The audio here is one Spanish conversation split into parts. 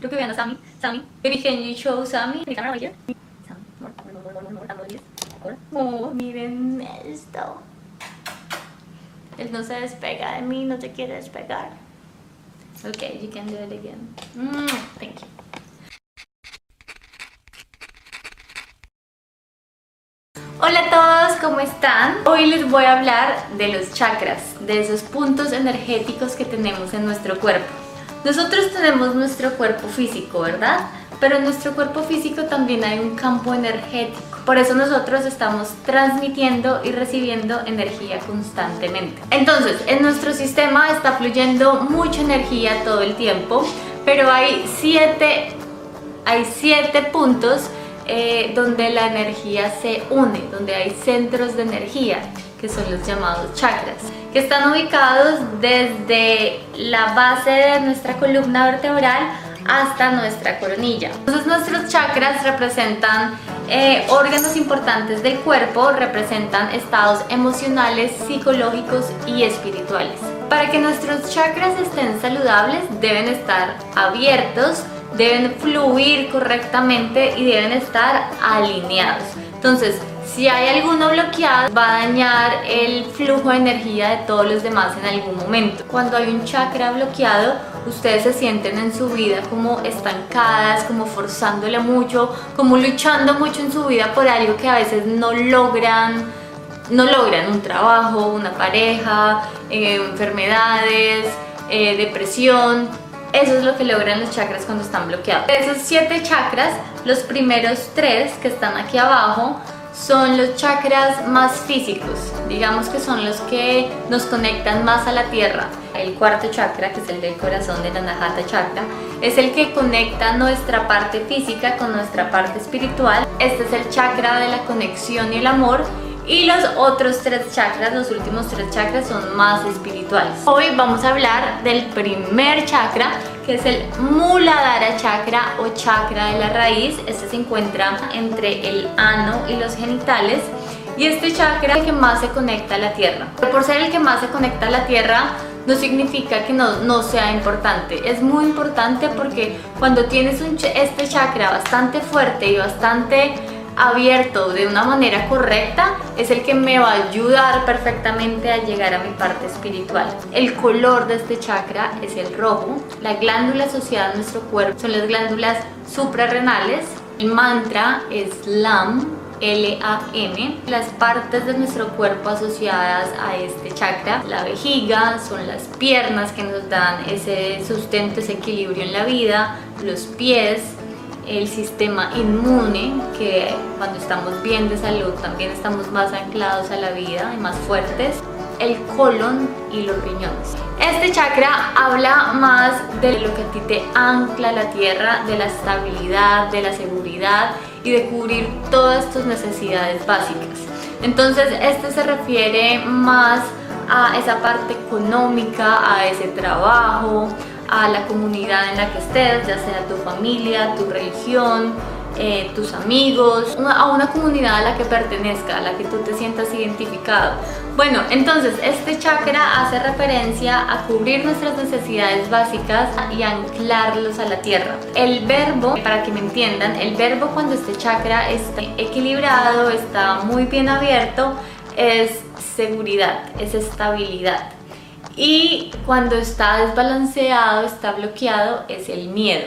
Vean a Sammy. Sammy, baby, can you show Sammy? The camera right. Sammy. Oh, miren esto. Él no se despega de mí, no te quiere despegar. Okay, you can do it again. Mm, thank you. Hola a todos, ¿cómo están? Hoy les voy a hablar de los chakras, de esos puntos energéticos que tenemos en nuestro cuerpo. Nosotros tenemos nuestro cuerpo físico, ¿verdad? Pero en nuestro cuerpo físico también hay un campo energético. Por eso nosotros estamos transmitiendo y recibiendo energía constantemente. Entonces, en nuestro sistema está fluyendo mucha energía todo el tiempo, pero hay siete, hay siete puntos eh, donde la energía se une, donde hay centros de energía, que son los llamados chakras, que están ubicados desde la base de nuestra columna vertebral hasta nuestra coronilla. Entonces nuestros chakras representan eh, órganos importantes del cuerpo, representan estados emocionales, psicológicos y espirituales. Para que nuestros chakras estén saludables deben estar abiertos, deben fluir correctamente y deben estar alineados. Entonces, si hay alguno bloqueado, va a dañar el flujo de energía de todos los demás en algún momento. Cuando hay un chakra bloqueado, ustedes se sienten en su vida como estancadas, como forzándole mucho, como luchando mucho en su vida por algo que a veces no logran, no logran un trabajo, una pareja, eh, enfermedades, eh, depresión. Eso es lo que logran los chakras cuando están bloqueados. De esos siete chakras, los primeros tres que están aquí abajo son los chakras más físicos, digamos que son los que nos conectan más a la tierra. El cuarto chakra, que es el del corazón de la Nahata chakra, es el que conecta nuestra parte física con nuestra parte espiritual. Este es el chakra de la conexión y el amor y los otros tres chakras, los últimos tres chakras son más espirituales. Hoy vamos a hablar del primer chakra que es el Muladhara chakra o chakra de la raíz. Este se encuentra entre el ano y los genitales y este chakra es el que más se conecta a la tierra. Pero por ser el que más se conecta a la tierra no significa que no, no sea importante. Es muy importante porque cuando tienes un, este chakra bastante fuerte y bastante abierto de una manera correcta es el que me va a ayudar perfectamente a llegar a mi parte espiritual. El color de este chakra es el rojo. La glándula asociada a nuestro cuerpo son las glándulas suprarrenales. El mantra es LAM, L-A-M. Las partes de nuestro cuerpo asociadas a este chakra, la vejiga, son las piernas que nos dan ese sustento, ese equilibrio en la vida, los pies, el sistema inmune, que cuando estamos bien de salud también estamos más anclados a la vida y más fuertes, el colon y los riñones. Este chakra habla más de lo que a ti te ancla la tierra, de la estabilidad, de la seguridad y de cubrir todas tus necesidades básicas. Entonces este se refiere más a esa parte económica, a ese trabajo, a la comunidad en la que estés, ya sea tu familia, tu religión, eh, tus amigos, a una comunidad a la que pertenezca, a la que tú te sientas identificado. Bueno, entonces este chakra hace referencia a cubrir nuestras necesidades básicas y anclarlos a la tierra. El verbo, para que me entiendan, el verbo cuando este chakra está equilibrado, está muy bien abierto, es seguridad, es estabilidad. Y cuando está desbalanceado, está bloqueado, es el miedo.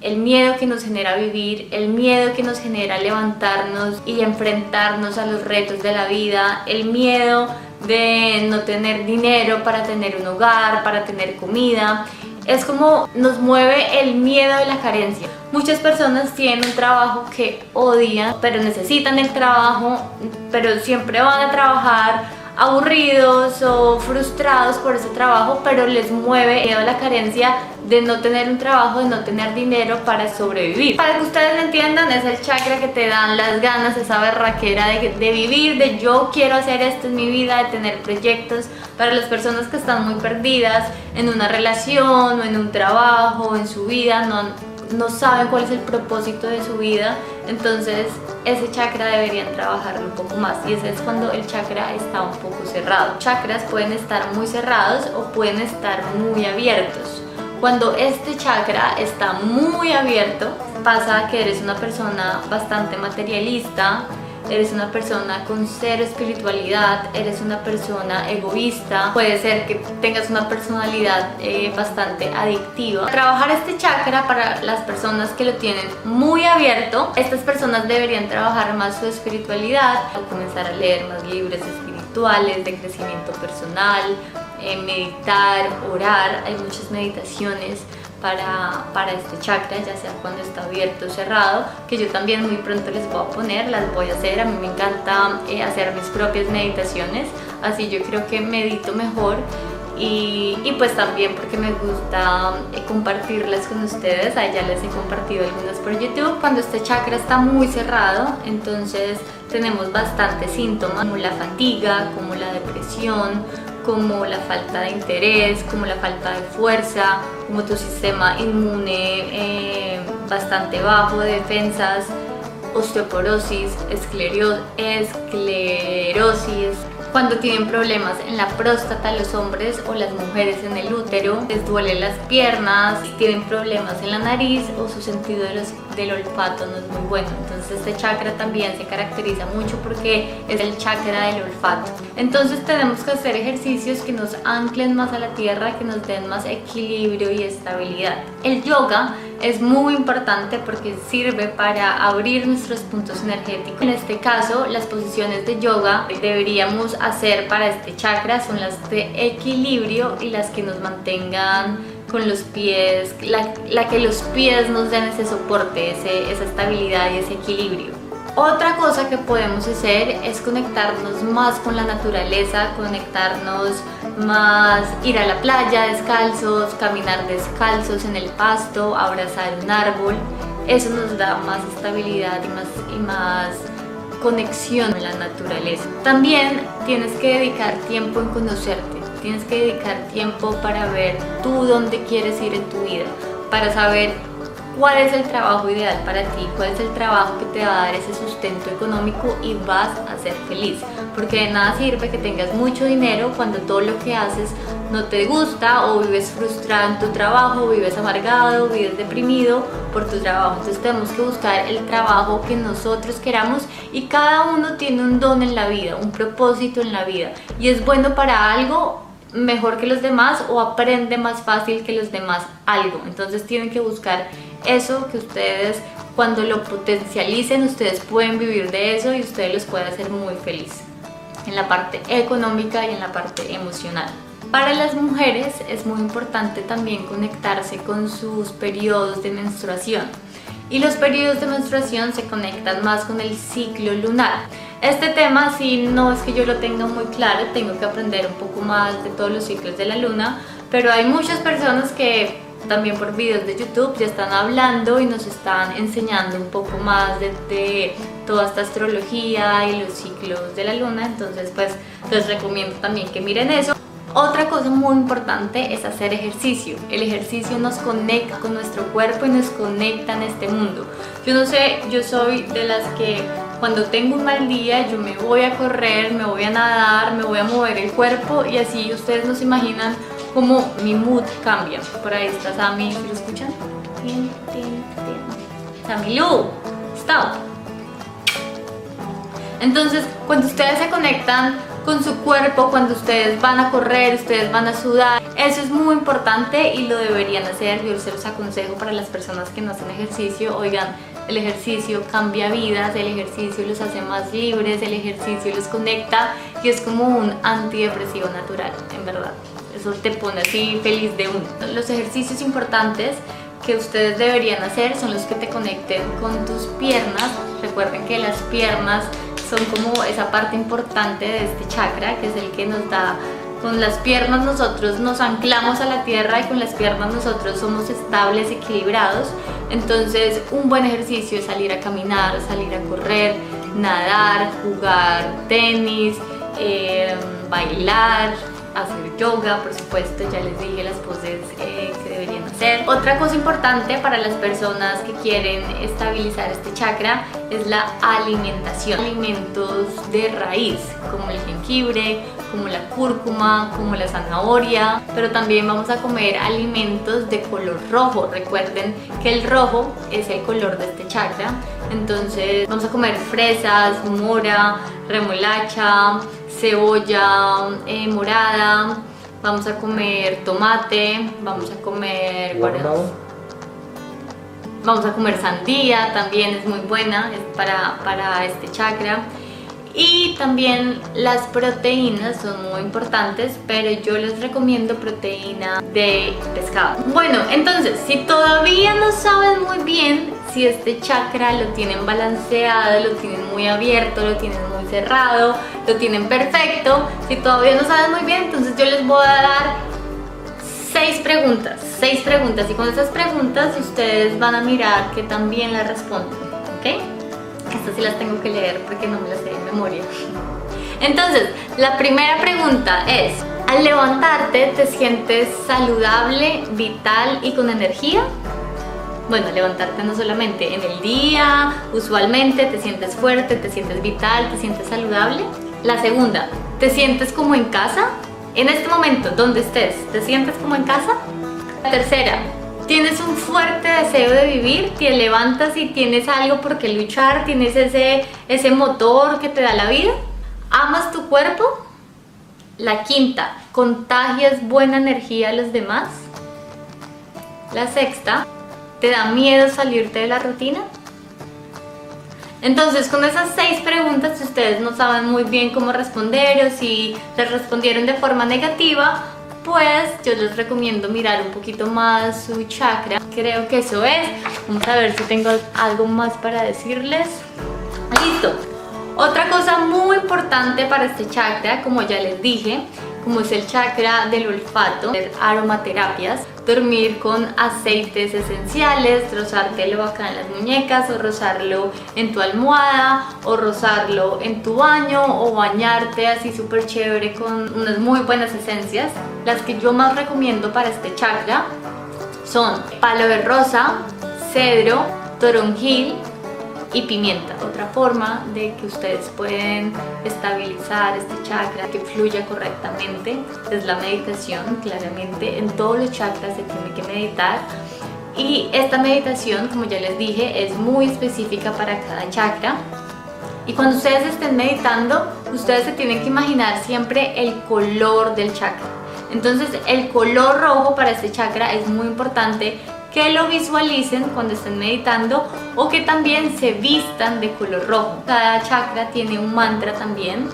El miedo que nos genera vivir, el miedo que nos genera levantarnos y enfrentarnos a los retos de la vida, el miedo de no tener dinero para tener un hogar, para tener comida. Es como nos mueve el miedo de la carencia. Muchas personas tienen un trabajo que odian, pero necesitan el trabajo, pero siempre van a trabajar aburridos o frustrados por ese trabajo, pero les mueve miedo la carencia de no tener un trabajo, de no tener dinero para sobrevivir. Para que ustedes me entiendan, es el chakra que te dan las ganas, esa berraquera de, de vivir, de yo quiero hacer esto en mi vida, de tener proyectos. Para las personas que están muy perdidas en una relación o en un trabajo, en su vida, no, no saben cuál es el propósito de su vida, entonces ese chakra deberían trabajarlo un poco más y ese es cuando el chakra está un poco cerrado. Chakras pueden estar muy cerrados o pueden estar muy abiertos. Cuando este chakra está muy abierto, pasa que eres una persona bastante materialista, eres una persona con cero espiritualidad, eres una persona egoísta, puede ser que tengas una personalidad eh, bastante adictiva. Trabajar este chakra para las personas que lo tienen muy abierto, estas personas deberían trabajar más su espiritualidad, comenzar a leer más libros espirituales de crecimiento personal, eh, meditar, orar, hay muchas meditaciones para, para este chakra, ya sea cuando está abierto o cerrado, que yo también muy pronto les voy a poner, las voy a hacer. A mí me encanta eh, hacer mis propias meditaciones, así yo creo que medito mejor. Y, pues también porque me gusta eh, compartirlas con ustedes, ahí ya les he compartido algunas por YouTube. Cuando este chakra está muy cerrado, entonces tenemos bastantes síntomas como la fatiga, como la depresión, como la falta de interés, como la falta de fuerza, como tu sistema inmune eh, bastante bajo de defensas, osteoporosis, esclerosis, cuando tienen problemas en la próstata los hombres o las mujeres en el útero, les duelen las piernas, tienen problemas en la nariz o su sentido del olfato no es muy bueno. Entonces este chakra también se caracteriza mucho porque es el chakra del olfato. Entonces tenemos que hacer ejercicios que nos anclen más a la tierra, que nos den más equilibrio y estabilidad. El yoga es muy importante porque sirve para abrir nuestros puntos energéticos. En este caso, las posiciones de yoga deberíamos hacer para este chakra son las de equilibrio y las que nos mantengan con los pies, la, que los pies nos den ese soporte, esa estabilidad y ese equilibrio. Otra cosa que podemos hacer es conectarnos más con la naturaleza, conectarnos más, ir a la playa descalzos, caminar descalzos en el pasto, abrazar un árbol. Eso nos da más estabilidad y más, y más conexión con la naturaleza. También tienes que dedicar tiempo en conocerte, tienes que dedicar tiempo para ver tú dónde quieres ir en tu vida, para saber cuál es el trabajo ideal para ti, cuál es el trabajo que te va a dar ese sustento económico y vas a ser feliz. Porque de nada sirve que tengas mucho dinero cuando todo lo que haces no te gusta o vives frustrado en tu trabajo, vives amargado, vives deprimido por tu trabajo. Entonces tenemos que buscar el trabajo que nosotros queramos y cada uno tiene un don en la vida, un propósito en la vida y es bueno para algo mejor que los demás o aprende más fácil que los demás algo. Entonces tienen que buscar eso que ustedes cuando lo potencialicen ustedes pueden vivir de eso y ustedes los pueden hacer muy feliz en la parte económica y en la parte emocional. Para las mujeres es muy importante también conectarse con sus periodos de menstruación y los periodos de menstruación se conectan más con el ciclo lunar. Este tema si no es que yo lo tenga muy claro, tengo que aprender un poco más de todos los ciclos de la luna, pero hay muchas personas que también por videos de YouTube ya están hablando y nos están enseñando un poco más de, toda esta astrología y los ciclos de la luna, entonces pues les recomiendo también que miren eso. Otra cosa muy importante es hacer ejercicio. El ejercicio nos conecta con nuestro cuerpo y nos conecta en este mundo. Yo no sé, yo soy de las que cuando tengo un mal día yo me voy a correr, me voy a nadar, me voy a mover el cuerpo y así ustedes no se imaginan como mi mood cambia. Por ahí está Sammy, ¿lo escuchan? Sammy Lu, stop. Entonces, cuando ustedes se conectan con su cuerpo, cuando ustedes van a correr, ustedes van a sudar, eso es muy importante y lo deberían hacer. Yo se los aconsejo para las personas que no hacen ejercicio. Oigan, el ejercicio cambia vidas, el ejercicio los hace más libres, el ejercicio los conecta y es como un antidepresivo natural, en verdad eso te pone así feliz de uno. Los ejercicios importantes que ustedes deberían hacer son los que te conecten con tus piernas. Recuerden que las piernas son como esa parte importante de este chakra, que es el que nos da con las piernas nosotros nos anclamos a la tierra y con las piernas nosotros somos estables, equilibrados. Entonces un buen ejercicio es salir a caminar, salir a correr, nadar, jugar tenis, eh, bailar, hacer yoga, por supuesto, ya les dije las poses eh, que deberían hacer. Otra cosa importante para las personas que quieren estabilizar este chakra es la alimentación. Alimentos de raíz, como el jengibre, como la cúrcuma, como la zanahoria, pero también vamos a comer alimentos de color rojo. Recuerden que el rojo es el color de este chakra, entonces vamos a comer fresas, mora, remolacha, cebolla eh, morada, vamos a comer tomate, vamos a comer... Vamos a comer sandía, también es muy buena es para, para este chakra. Y también las proteínas son muy importantes, pero yo les recomiendo proteína de pescado. Bueno, entonces, si todavía no saben muy bien si este chakra lo tienen balanceado, lo tienen muy abierto, lo tienen muy cerrado, lo tienen perfecto, si todavía no saben muy bien, entonces yo les voy a dar seis preguntas, seis preguntas y con esas preguntas ustedes van a mirar que también las responden, ¿ok? Estas sí las tengo que leer porque no me las sé de memoria. Entonces, la primera pregunta es, ¿al levantarte te sientes saludable, vital y con energía? Bueno, levantarte no solamente en el día, usualmente te sientes fuerte, te sientes vital, te sientes saludable. La segunda, ¿te sientes como en casa? En este momento, donde estés, ¿te sientes como en casa? La tercera, tienes un fuerte deseo de vivir, te levantas y tienes algo por qué luchar, tienes ese, ese motor que te da la vida, amas tu cuerpo. La quinta, contagias buena energía a los demás. La sexta, ¿te da miedo salirte de la rutina? Entonces, con esas seis preguntas, si ustedes no saben muy bien cómo responder o si les respondieron de forma negativa, pues yo les recomiendo mirar un poquito más su chakra. Creo que eso es. Vamos a ver si tengo algo más para decirles. Listo. Otra cosa muy importante para este chakra, como ya les dije, como es el chakra del olfato, aromaterapias, dormir con aceites esenciales, rozártelo acá en las muñecas o rozarlo en tu almohada o rozarlo en tu baño o bañarte así súper chévere con unas muy buenas esencias. Las que yo más recomiendo para este chakra son palo de rosa, cedro, toronjil, y pimienta. Otra forma de que ustedes pueden estabilizar este chakra, que fluya correctamente, es la meditación. Claramente en todos los chakras se tiene que meditar. Y esta meditación, como ya les dije, es muy específica para cada chakra. Y cuando ustedes estén meditando, ustedes se tienen que imaginar siempre el color del chakra. Entonces el color rojo para este chakra es muy importante que lo visualicen cuando estén meditando o que también se vistan de color rojo. Cada chakra tiene un mantra también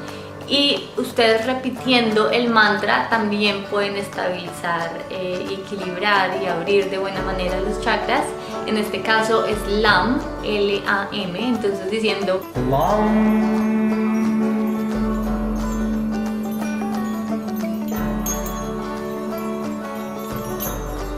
y ustedes repitiendo el mantra también pueden estabilizar, eh, equilibrar y abrir de buena manera los chakras. En este caso es LAM, L-A-M, entonces diciendo LAM.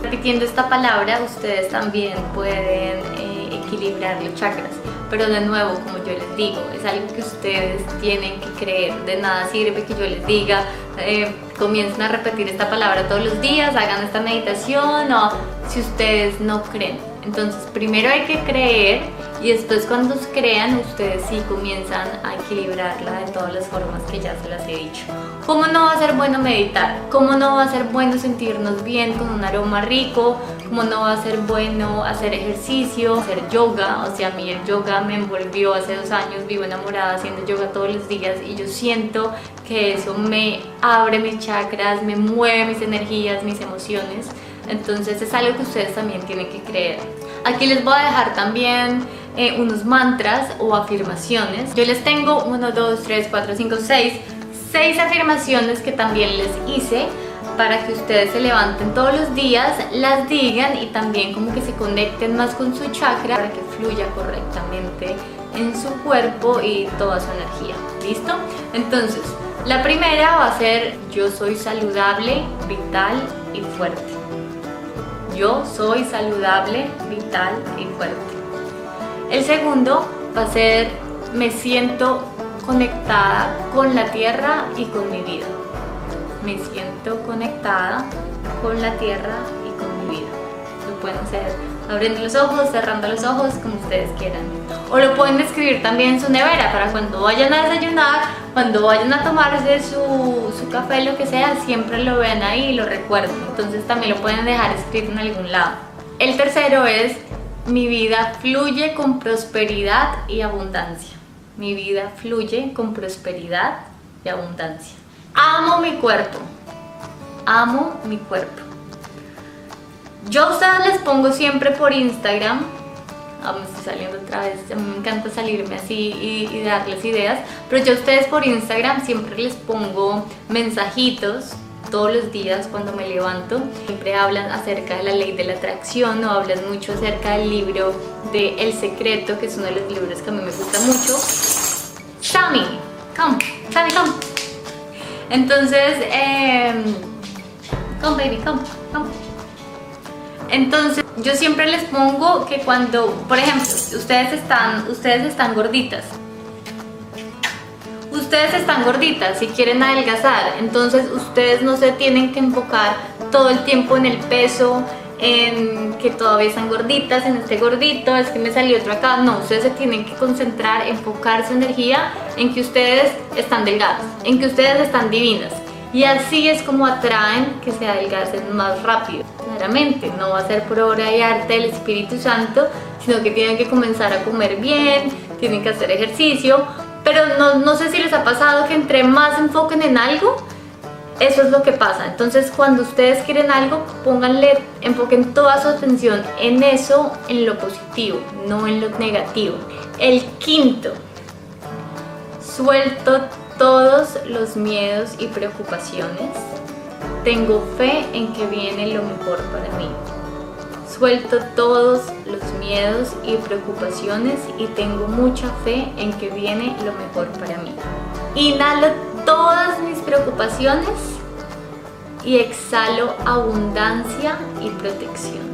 Repitiendo esta palabra ustedes también pueden eh, equilibrar los chakras. Pero de nuevo, como yo les digo, es algo que ustedes tienen que creer. De nada sirve que yo les diga, eh, comiencen a repetir esta palabra todos los días, hagan esta meditación o si ustedes no creen. Entonces, primero hay que creer y después cuando crean, ustedes sí comienzan a equilibrarla de todas las formas que ya se las he dicho. ¿Cómo no va a ser bueno meditar? ¿Cómo no va a ser bueno sentirnos bien con un aroma rico? ¿Cómo no va a ser bueno hacer ejercicio, hacer yoga? O sea, a mí el yoga me envolvió hace dos años, vivo enamorada haciendo yoga todos los días y yo siento que eso me abre mis chakras, me mueve mis energías, mis emociones. Entonces es algo que ustedes también tienen que creer. Aquí les voy a dejar también eh, unos mantras o afirmaciones. Yo les tengo 1, 2, 3, 4, 5, 6, 6 afirmaciones que también les hice para que ustedes se levanten todos los días, las digan y también como que se conecten más con su chakra para que fluya correctamente en su cuerpo y toda su energía. ¿Listo? Entonces, la primera va a ser yo soy saludable, vital y fuerte. Yo soy saludable, vital y fuerte. El segundo va a ser me siento conectada con la tierra y con mi vida. Me siento conectada con la tierra pueden hacer abriendo los ojos, cerrando los ojos, como ustedes quieran. O lo pueden escribir también en su nevera para cuando vayan a desayunar, cuando vayan a tomarse su, su café, lo que sea, siempre lo vean ahí y lo recuerden. Entonces también lo pueden dejar escrito en algún lado. El tercero es, mi vida fluye con prosperidad y abundancia. Mi vida fluye con prosperidad y abundancia. Amo mi cuerpo. Amo mi cuerpo. Yo a ustedes les pongo siempre por Instagram. Ah, me estoy saliendo otra vez. A mí me encanta salirme así y, darles ideas. Pero yo a ustedes por Instagram siempre les pongo mensajitos todos los días cuando me levanto. Siempre hablan acerca de la ley de la atracción o hablan mucho acerca del libro de El Secreto, que es uno de los libros que a mí me gusta mucho. Sammy, come, Sammy, come. Entonces, eh, come baby, come, come. Entonces, yo siempre les pongo que cuando, por ejemplo, ustedes están, ustedes están gorditas. Ustedes están gorditas y quieren adelgazar, entonces ustedes no se tienen que enfocar todo el tiempo en el peso, en que todavía están gorditas, en este gordito, es que me salió otro acá. No, ustedes se tienen que concentrar, enfocar su energía en que ustedes están delgadas, en que ustedes están divinas. Y así es como atraen que se adelgacen más rápido. No va a ser por obra y arte del Espíritu Santo, sino que tienen que comenzar a comer bien, tienen que hacer ejercicio. Pero no, no sé si les ha pasado que entre más enfoquen en algo, eso es lo que pasa. Entonces, cuando ustedes quieren algo, pónganle, enfoquen toda su atención en eso, en lo positivo, no en lo negativo. El quinto, suelto todos los miedos y preocupaciones. Tengo fe en que viene lo mejor para mí. Suelto todos los miedos y preocupaciones y tengo mucha fe en que viene lo mejor para mí. Inhalo todas mis preocupaciones y exhalo abundancia y protección.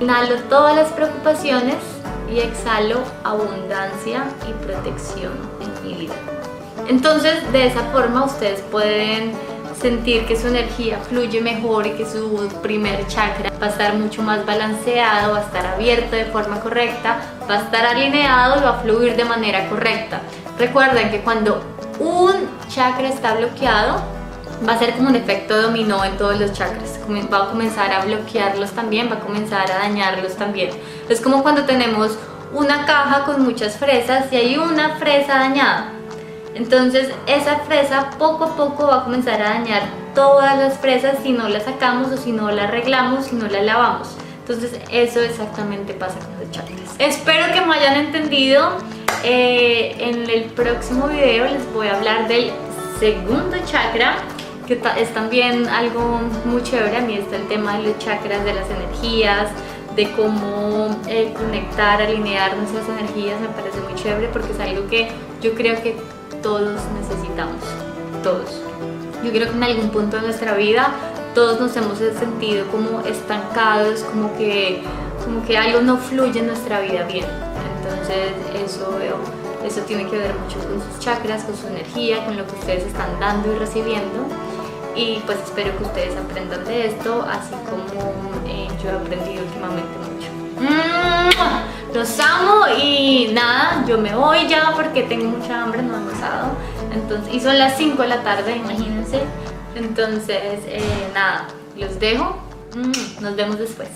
Inhalo todas las preocupaciones y exhalo abundancia y protección en mi vida. Entonces, de esa forma ustedes pueden sentir que su energía fluye mejor y que su primer chakra va a estar mucho más balanceado, va a estar abierto de forma correcta, va a estar alineado y va a fluir de manera correcta. Recuerden que cuando un chakra está bloqueado, va a ser como un efecto dominó en todos los chakras. Va a comenzar a bloquearlos también, va a comenzar a dañarlos también. Es como cuando tenemos una caja con muchas fresas y hay una fresa dañada entonces esa fresa poco a poco va a comenzar a dañar todas las fresas si no la sacamos o si no la arreglamos, si no la lavamos. Entonces eso exactamente pasa con los chakras. Espero que me hayan entendido. Eh, en el próximo video les voy a hablar del segundo chakra que es también algo muy chévere. A mí está el tema de los chakras, de las energías, de cómo eh, conectar, alinear nuestras energías. Me parece muy chévere porque es algo que yo creo que todos necesitamos, todos. Yo creo que en algún punto de nuestra vida todos nos hemos sentido como estancados, como que, como que algo no fluye en nuestra vida bien. Entonces eso, eso tiene que ver mucho con sus chakras, con su energía, con lo que ustedes están dando y recibiendo. Y pues espero que ustedes aprendan de esto, así como eh, yo he aprendido últimamente mucho. Los amo y nada, yo me voy ya porque tengo mucha hambre, no he almorzado. Entonces, y son las 5 de la tarde, imagínense. Entonces, eh, nada, los dejo. Mm, nos vemos después.